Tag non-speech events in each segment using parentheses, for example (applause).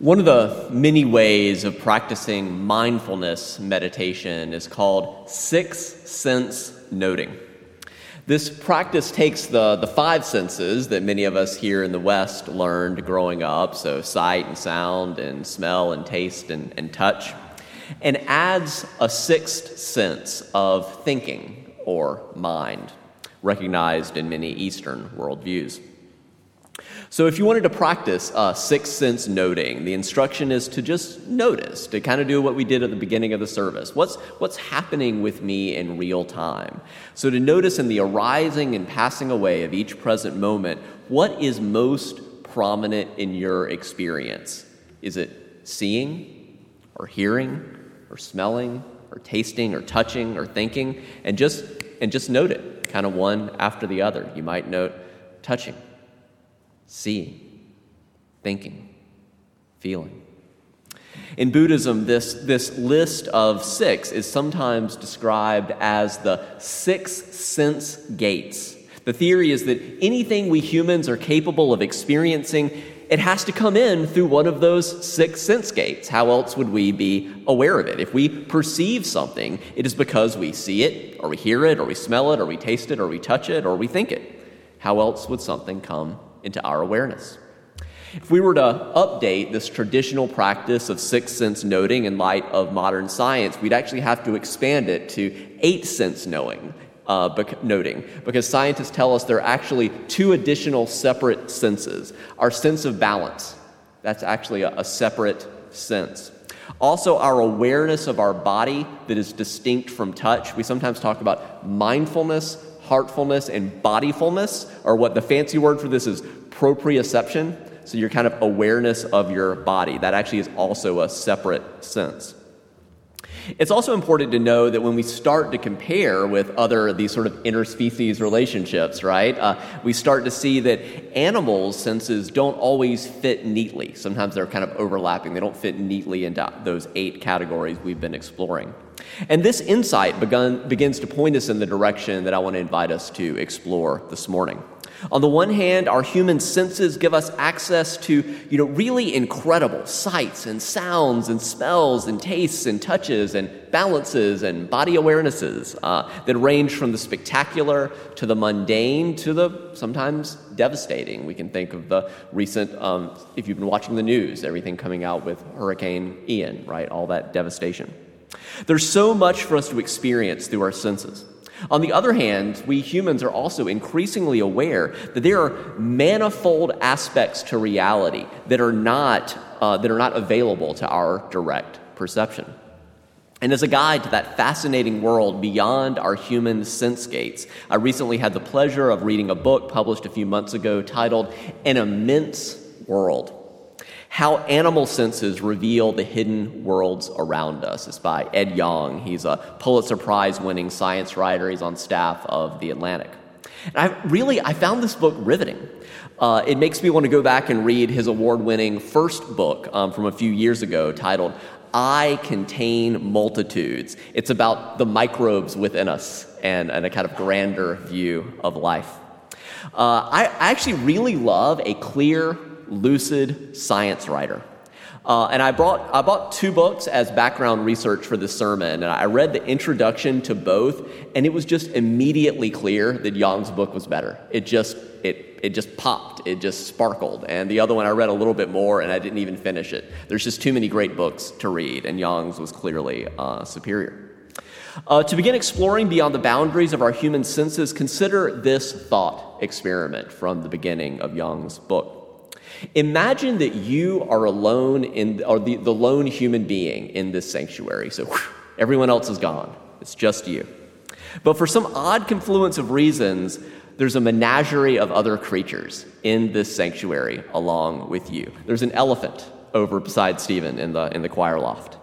One of the many ways of practicing mindfulness meditation is called sixth sense noting. This practice takes the, the five senses that many of us here in the West learned growing up so, sight and sound, and smell and taste and, and touch and adds a sixth sense of thinking or mind, recognized in many Eastern worldviews. So, if you wanted to practice uh, sixth sense noting, the instruction is to just notice, to kind of do what we did at the beginning of the service. What's, what's happening with me in real time? So, to notice in the arising and passing away of each present moment, what is most prominent in your experience? Is it seeing or hearing or smelling or tasting or touching or thinking? And just, and just note it, kind of one after the other. You might note touching seeing, thinking, feeling. In Buddhism, this, this list of six is sometimes described as the six sense gates. The theory is that anything we humans are capable of experiencing, it has to come in through one of those six sense gates. How else would we be aware of it? If we perceive something, it is because we see it, or we hear it, or we smell it, or we taste it, or we touch it, or we think it. How else would something come into our awareness. If we were to update this traditional practice of sixth sense noting in light of modern science, we'd actually have to expand it to eight sense knowing, uh, bec- noting, because scientists tell us there are actually two additional separate senses. Our sense of balance, that's actually a, a separate sense. Also, our awareness of our body that is distinct from touch. We sometimes talk about mindfulness heartfulness, and bodyfulness, or what the fancy word for this is proprioception. So, your kind of awareness of your body. That actually is also a separate sense. It's also important to know that when we start to compare with other these sort of interspecies relationships, right, uh, we start to see that animals' senses don't always fit neatly. Sometimes they're kind of overlapping. They don't fit neatly into those eight categories we've been exploring. And this insight begun, begins to point us in the direction that I want to invite us to explore this morning. On the one hand, our human senses give us access to, you know, really incredible sights and sounds and smells and tastes and touches and balances and body awarenesses uh, that range from the spectacular to the mundane to the sometimes devastating. We can think of the recent, um, if you've been watching the news, everything coming out with Hurricane Ian, right? All that devastation. There's so much for us to experience through our senses. On the other hand, we humans are also increasingly aware that there are manifold aspects to reality that are not, uh, that are not available to our direct perception. And as a guide to that fascinating world beyond our human sense gates, I recently had the pleasure of reading a book published a few months ago titled An Immense World. How Animal Senses Reveal the Hidden Worlds Around Us. It's by Ed Yong. He's a Pulitzer Prize winning science writer. He's on staff of The Atlantic. And I really, I found this book riveting. Uh, it makes me want to go back and read his award winning first book um, from a few years ago titled I Contain Multitudes. It's about the microbes within us and, and a kind of grander view of life. Uh, I, I actually really love a clear, lucid science writer. Uh, and I brought I bought two books as background research for this sermon, and I read the introduction to both, and it was just immediately clear that Yong's book was better. It just it it just popped, it just sparkled. And the other one I read a little bit more, and I didn't even finish it. There's just too many great books to read, and Yong's was clearly uh, superior. Uh, to begin exploring beyond the boundaries of our human senses, consider this thought experiment from the beginning of Yong's book. Imagine that you are alone in, or the, the lone human being in this sanctuary. So whew, everyone else is gone. It's just you. But for some odd confluence of reasons, there's a menagerie of other creatures in this sanctuary along with you. There's an elephant over beside Stephen in the, in the choir loft.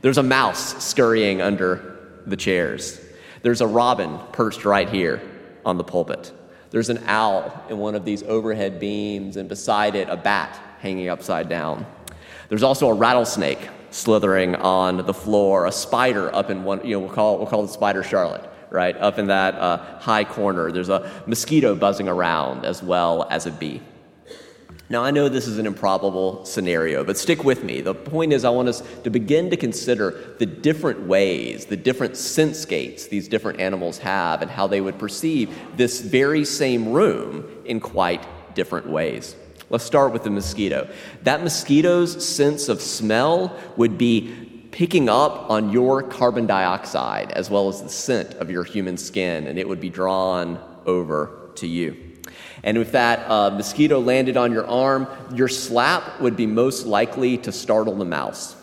There's a mouse scurrying under the chairs. There's a robin perched right here on the pulpit. There's an owl in one of these overhead beams, and beside it, a bat hanging upside down. There's also a rattlesnake slithering on the floor, a spider up in one, you know, we'll call, we'll call the spider Charlotte, right? Up in that uh, high corner. There's a mosquito buzzing around as well as a bee. Now, I know this is an improbable scenario, but stick with me. The point is, I want us to begin to consider the different ways, the different sense gates these different animals have, and how they would perceive this very same room in quite different ways. Let's start with the mosquito. That mosquito's sense of smell would be picking up on your carbon dioxide as well as the scent of your human skin, and it would be drawn over to you. And if that uh, mosquito landed on your arm, your slap would be most likely to startle the mouse.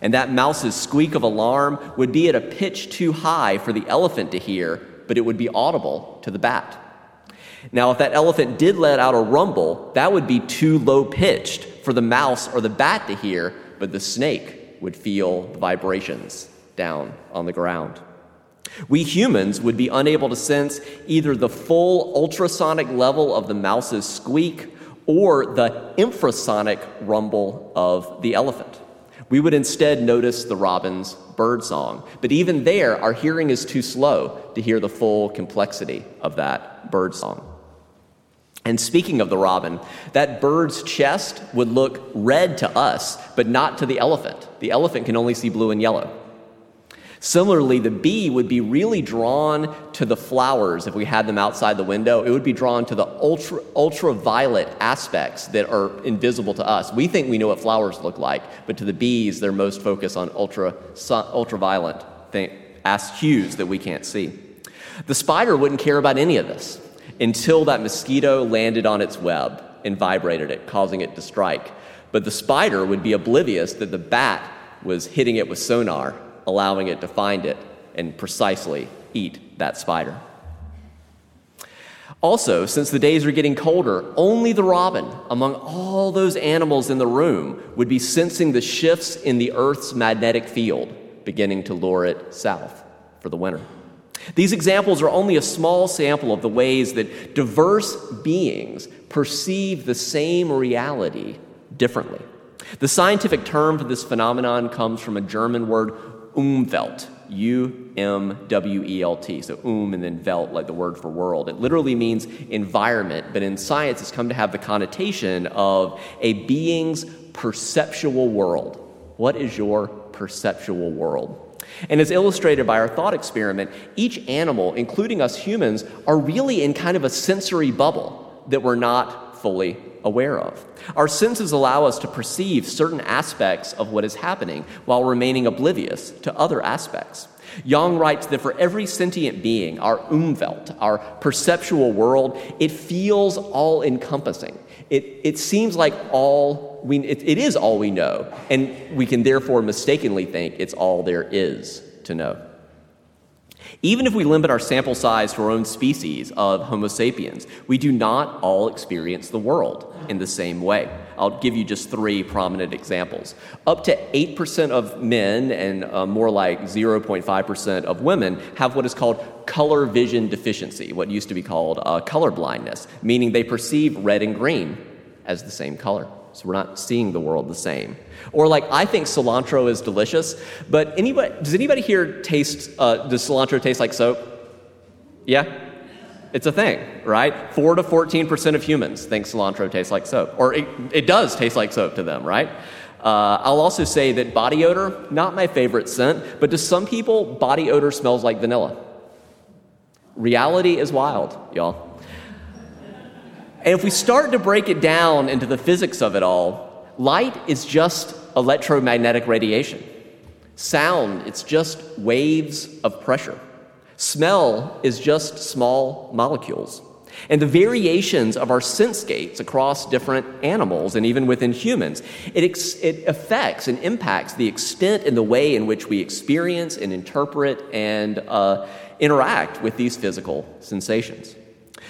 And that mouse's squeak of alarm would be at a pitch too high for the elephant to hear, but it would be audible to the bat. Now, if that elephant did let out a rumble, that would be too low pitched for the mouse or the bat to hear, but the snake would feel the vibrations down on the ground. We humans would be unable to sense either the full ultrasonic level of the mouse's squeak or the infrasonic rumble of the elephant. We would instead notice the robin's bird song. But even there, our hearing is too slow to hear the full complexity of that bird song. And speaking of the robin, that bird's chest would look red to us, but not to the elephant. The elephant can only see blue and yellow. Similarly, the bee would be really drawn to the flowers if we had them outside the window. It would be drawn to the ultra, ultraviolet aspects that are invisible to us. We think we know what flowers look like, but to the bees, they're most focused on ultra, ultraviolet thing, as hues that we can't see. The spider wouldn't care about any of this until that mosquito landed on its web and vibrated it, causing it to strike. But the spider would be oblivious that the bat was hitting it with sonar allowing it to find it and precisely eat that spider. Also, since the days are getting colder, only the robin, among all those animals in the room, would be sensing the shifts in the Earth's magnetic field, beginning to lure it south for the winter. These examples are only a small sample of the ways that diverse beings perceive the same reality differently. The scientific term for this phenomenon comes from a German word Umwelt, U M W E L T. So um and then Welt, like the word for world. It literally means environment, but in science it's come to have the connotation of a being's perceptual world. What is your perceptual world? And as illustrated by our thought experiment, each animal, including us humans, are really in kind of a sensory bubble that we're not fully aware of. Our senses allow us to perceive certain aspects of what is happening while remaining oblivious to other aspects. Yong writes that for every sentient being, our umwelt, our perceptual world, it feels all encompassing. It, it seems like all we, it, it is all we know, and we can therefore mistakenly think it's all there is to know. Even if we limit our sample size to our own species of Homo sapiens, we do not all experience the world in the same way. I'll give you just three prominent examples. Up to 8% of men and uh, more like 0.5% of women have what is called color vision deficiency, what used to be called uh, color blindness, meaning they perceive red and green as the same color. So we're not seeing the world the same. Or like I think cilantro is delicious, but anybody does anybody here taste uh, does cilantro taste like soap? Yeah? It's a thing, right? 4 to 14% of humans think cilantro tastes like soap. Or it, it does taste like soap to them, right? Uh, I'll also say that body odor, not my favorite scent, but to some people, body odor smells like vanilla. Reality is wild, y'all. And if we start to break it down into the physics of it all, light is just electromagnetic radiation. Sound, it's just waves of pressure. Smell is just small molecules. And the variations of our sense gates across different animals and even within humans, it, ex- it affects and impacts the extent and the way in which we experience and interpret and uh, interact with these physical sensations.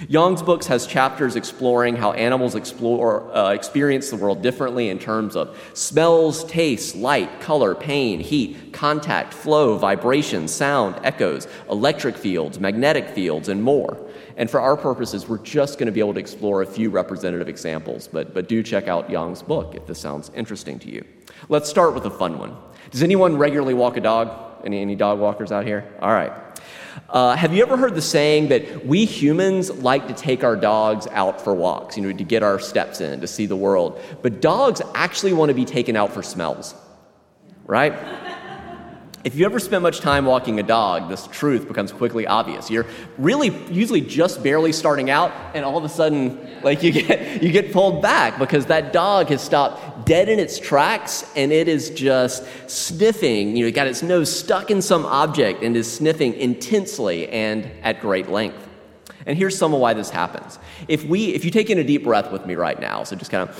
Yong's books has chapters exploring how animals explore, uh, experience the world differently in terms of smells, tastes, light, color, pain, heat, contact, flow, vibration, sound, echoes, electric fields, magnetic fields, and more. And for our purposes, we're just going to be able to explore a few representative examples, but, but do check out Yong's book if this sounds interesting to you. Let's start with a fun one. Does anyone regularly walk a dog? Any, any dog walkers out here? All right. Uh, have you ever heard the saying that we humans like to take our dogs out for walks, you know, to get our steps in, to see the world? But dogs actually want to be taken out for smells, right? If you ever spend much time walking a dog, this truth becomes quickly obvious. You're really usually just barely starting out, and all of a sudden, like you get (laughs) you get pulled back because that dog has stopped dead in its tracks and it is just sniffing. You know, got its nose stuck in some object and is sniffing intensely and at great length. And here's some of why this happens. If we if you take in a deep breath with me right now, so just kind of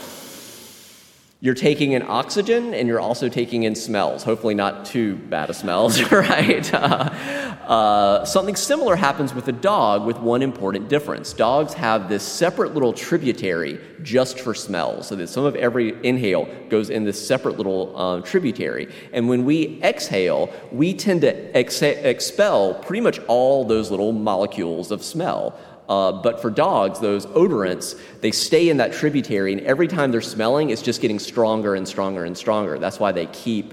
you're taking in oxygen and you're also taking in smells, hopefully, not too bad of smells, (laughs) right? Uh, (laughs) uh, something similar happens with a dog with one important difference. Dogs have this separate little tributary just for smells, so that some of every inhale goes in this separate little uh, tributary. And when we exhale, we tend to ex- expel pretty much all those little molecules of smell. Uh, but for dogs, those odorants, they stay in that tributary, and every time they're smelling, it's just getting stronger and stronger and stronger. That's why they keep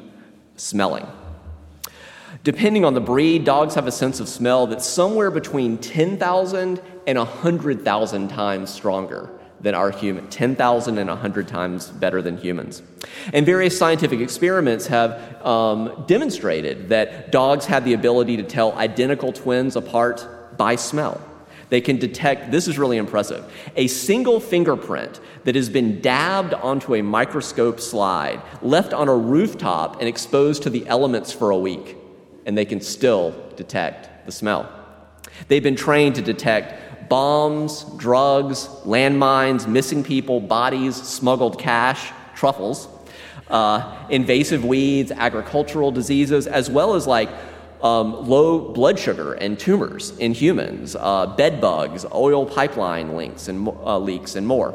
smelling. Depending on the breed, dogs have a sense of smell that's somewhere between 10,000 and 100,000 times stronger than our human, 10,000 and 100 times better than humans. And various scientific experiments have um, demonstrated that dogs have the ability to tell identical twins apart by smell. They can detect, this is really impressive, a single fingerprint that has been dabbed onto a microscope slide, left on a rooftop, and exposed to the elements for a week, and they can still detect the smell. They've been trained to detect bombs, drugs, landmines, missing people, bodies, smuggled cash, truffles, uh, invasive weeds, agricultural diseases, as well as like um, low blood sugar and tumors in humans, uh, bed bugs, oil pipeline links and, uh, leaks, and more.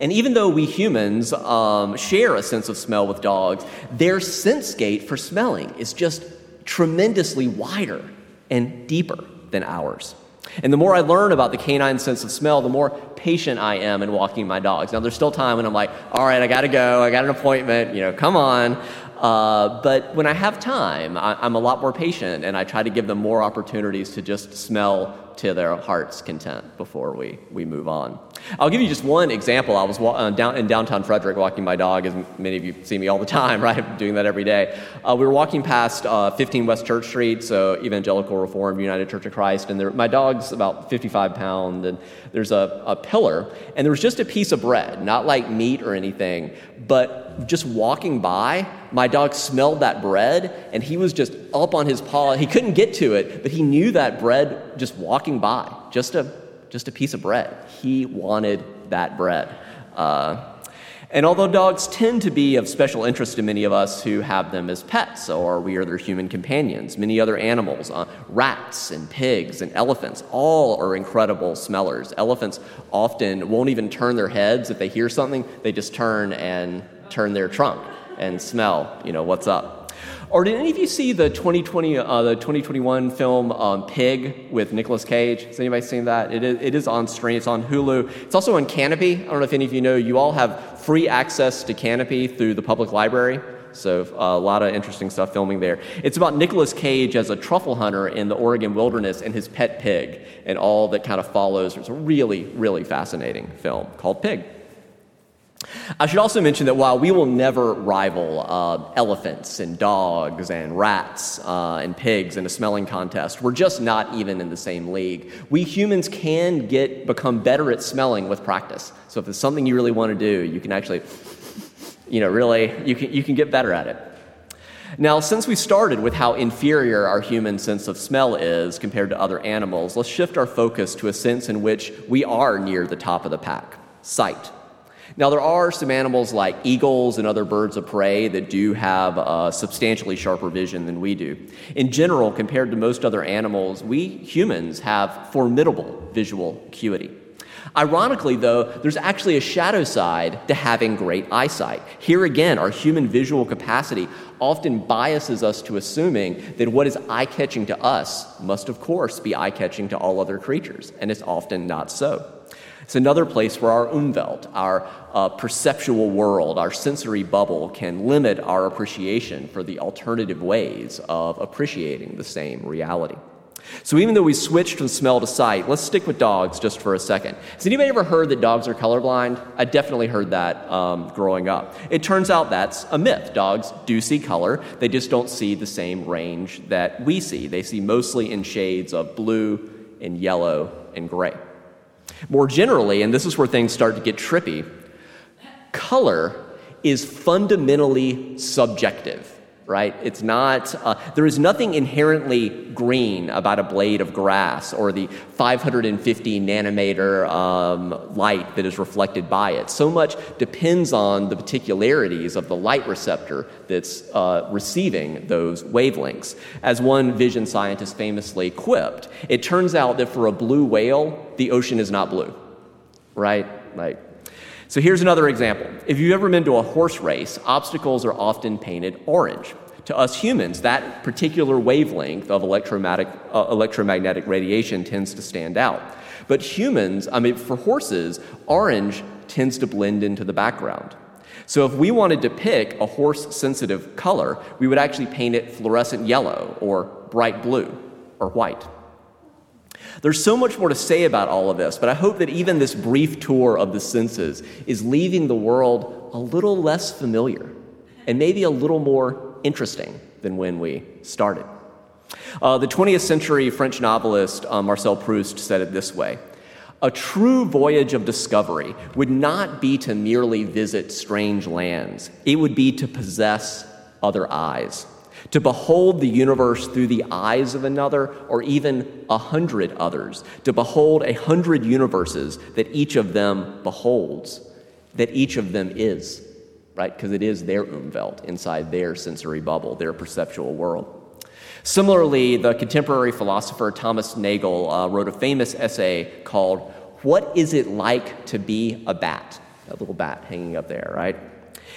And even though we humans um, share a sense of smell with dogs, their sense gate for smelling is just tremendously wider and deeper than ours. And the more I learn about the canine sense of smell, the more patient I am in walking my dogs. Now, there's still time when I'm like, all right, I gotta go, I got an appointment, you know, come on. Uh, but when I have time, I, I'm a lot more patient and I try to give them more opportunities to just smell to their heart's content before we, we move on. I'll give you just one example. I was wa- uh, down in downtown Frederick walking my dog, as many of you see me all the (laughs) time, right? I'm doing that every day. Uh, we were walking past uh, 15 West Church Street, so Evangelical Reformed United Church of Christ, and there, my dog's about 55 pounds, and there's a, a pillar, and there was just a piece of bread, not like meat or anything, but just walking by, my dog smelled that bread, and he was just up on his paw. He couldn't get to it, but he knew that bread just walking by, just a, just a piece of bread. He wanted that bread. Uh, and although dogs tend to be of special interest to many of us who have them as pets or we are their human companions, many other animals, uh, rats and pigs and elephants, all are incredible smellers. Elephants often won't even turn their heads if they hear something, they just turn and turn their trunk and smell, you know, what's up. Or did any of you see the 2020, uh, the 2021 film um, Pig with Nicolas Cage? Has anybody seen that? It is, it is on screen. It's on Hulu. It's also on Kanopy. I don't know if any of you know. You all have free access to Kanopy through the public library. So uh, a lot of interesting stuff filming there. It's about Nicolas Cage as a truffle hunter in the Oregon wilderness and his pet pig and all that kind of follows. It's a really, really fascinating film called Pig. I should also mention that while we will never rival uh, elephants and dogs and rats uh, and pigs in a smelling contest, we're just not even in the same league. We humans can get become better at smelling with practice. So if it's something you really want to do, you can actually, you know, really you can you can get better at it. Now, since we started with how inferior our human sense of smell is compared to other animals, let's shift our focus to a sense in which we are near the top of the pack sight. Now, there are some animals like eagles and other birds of prey that do have a substantially sharper vision than we do. In general, compared to most other animals, we humans have formidable visual acuity. Ironically, though, there's actually a shadow side to having great eyesight. Here again, our human visual capacity often biases us to assuming that what is eye catching to us must, of course, be eye catching to all other creatures, and it's often not so. It's another place where our umwelt, our uh, perceptual world, our sensory bubble, can limit our appreciation for the alternative ways of appreciating the same reality. So even though we switched from smell to sight, let's stick with dogs just for a second. Has anybody ever heard that dogs are colorblind? I definitely heard that um, growing up. It turns out that's a myth. Dogs do see color, they just don't see the same range that we see. They see mostly in shades of blue and yellow and gray. More generally, and this is where things start to get trippy, color is fundamentally subjective right? It's not, uh, there is nothing inherently green about a blade of grass or the 550 nanometer um, light that is reflected by it. So much depends on the particularities of the light receptor that's uh, receiving those wavelengths. As one vision scientist famously quipped, it turns out that for a blue whale, the ocean is not blue, right? Like, so here's another example. If you've ever been to a horse race, obstacles are often painted orange. To us humans, that particular wavelength of electromagnetic, uh, electromagnetic radiation tends to stand out. But humans, I mean, for horses, orange tends to blend into the background. So if we wanted to pick a horse sensitive color, we would actually paint it fluorescent yellow or bright blue or white. There's so much more to say about all of this, but I hope that even this brief tour of the senses is leaving the world a little less familiar and maybe a little more interesting than when we started. Uh, the 20th century French novelist uh, Marcel Proust said it this way A true voyage of discovery would not be to merely visit strange lands, it would be to possess other eyes to behold the universe through the eyes of another or even a hundred others, to behold a hundred universes that each of them beholds, that each of them is, right? Because it is their umwelt inside their sensory bubble, their perceptual world. Similarly, the contemporary philosopher Thomas Nagel uh, wrote a famous essay called What is It Like to Be a Bat? That little bat hanging up there, right?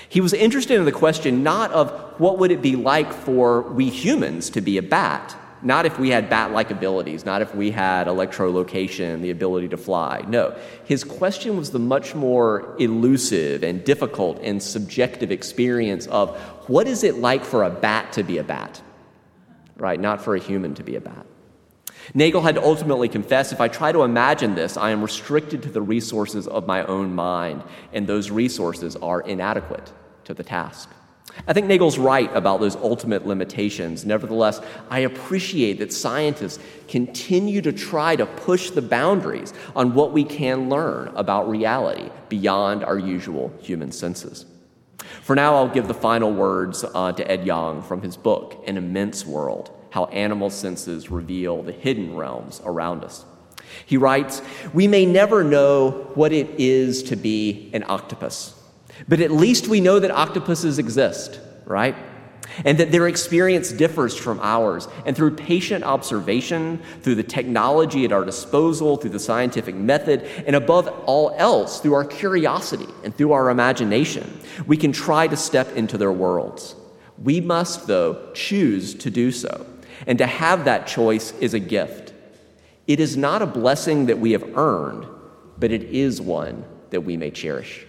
He was interested in the question not of what would it be like for we humans to be a bat, not if we had bat like abilities, not if we had electrolocation, the ability to fly. No. His question was the much more elusive and difficult and subjective experience of what is it like for a bat to be a bat, right? Not for a human to be a bat. Nagel had to ultimately confess if I try to imagine this, I am restricted to the resources of my own mind, and those resources are inadequate to the task. I think Nagel's right about those ultimate limitations. Nevertheless, I appreciate that scientists continue to try to push the boundaries on what we can learn about reality beyond our usual human senses. For now, I'll give the final words uh, to Ed Yong from his book, An Immense World How Animal Senses Reveal the Hidden Realms Around Us. He writes, We may never know what it is to be an octopus but at least we know that octopuses exist, right? And that their experience differs from ours. And through patient observation, through the technology at our disposal, through the scientific method, and above all else, through our curiosity and through our imagination, we can try to step into their worlds. We must, though, choose to do so. And to have that choice is a gift. It is not a blessing that we have earned, but it is one that we may cherish.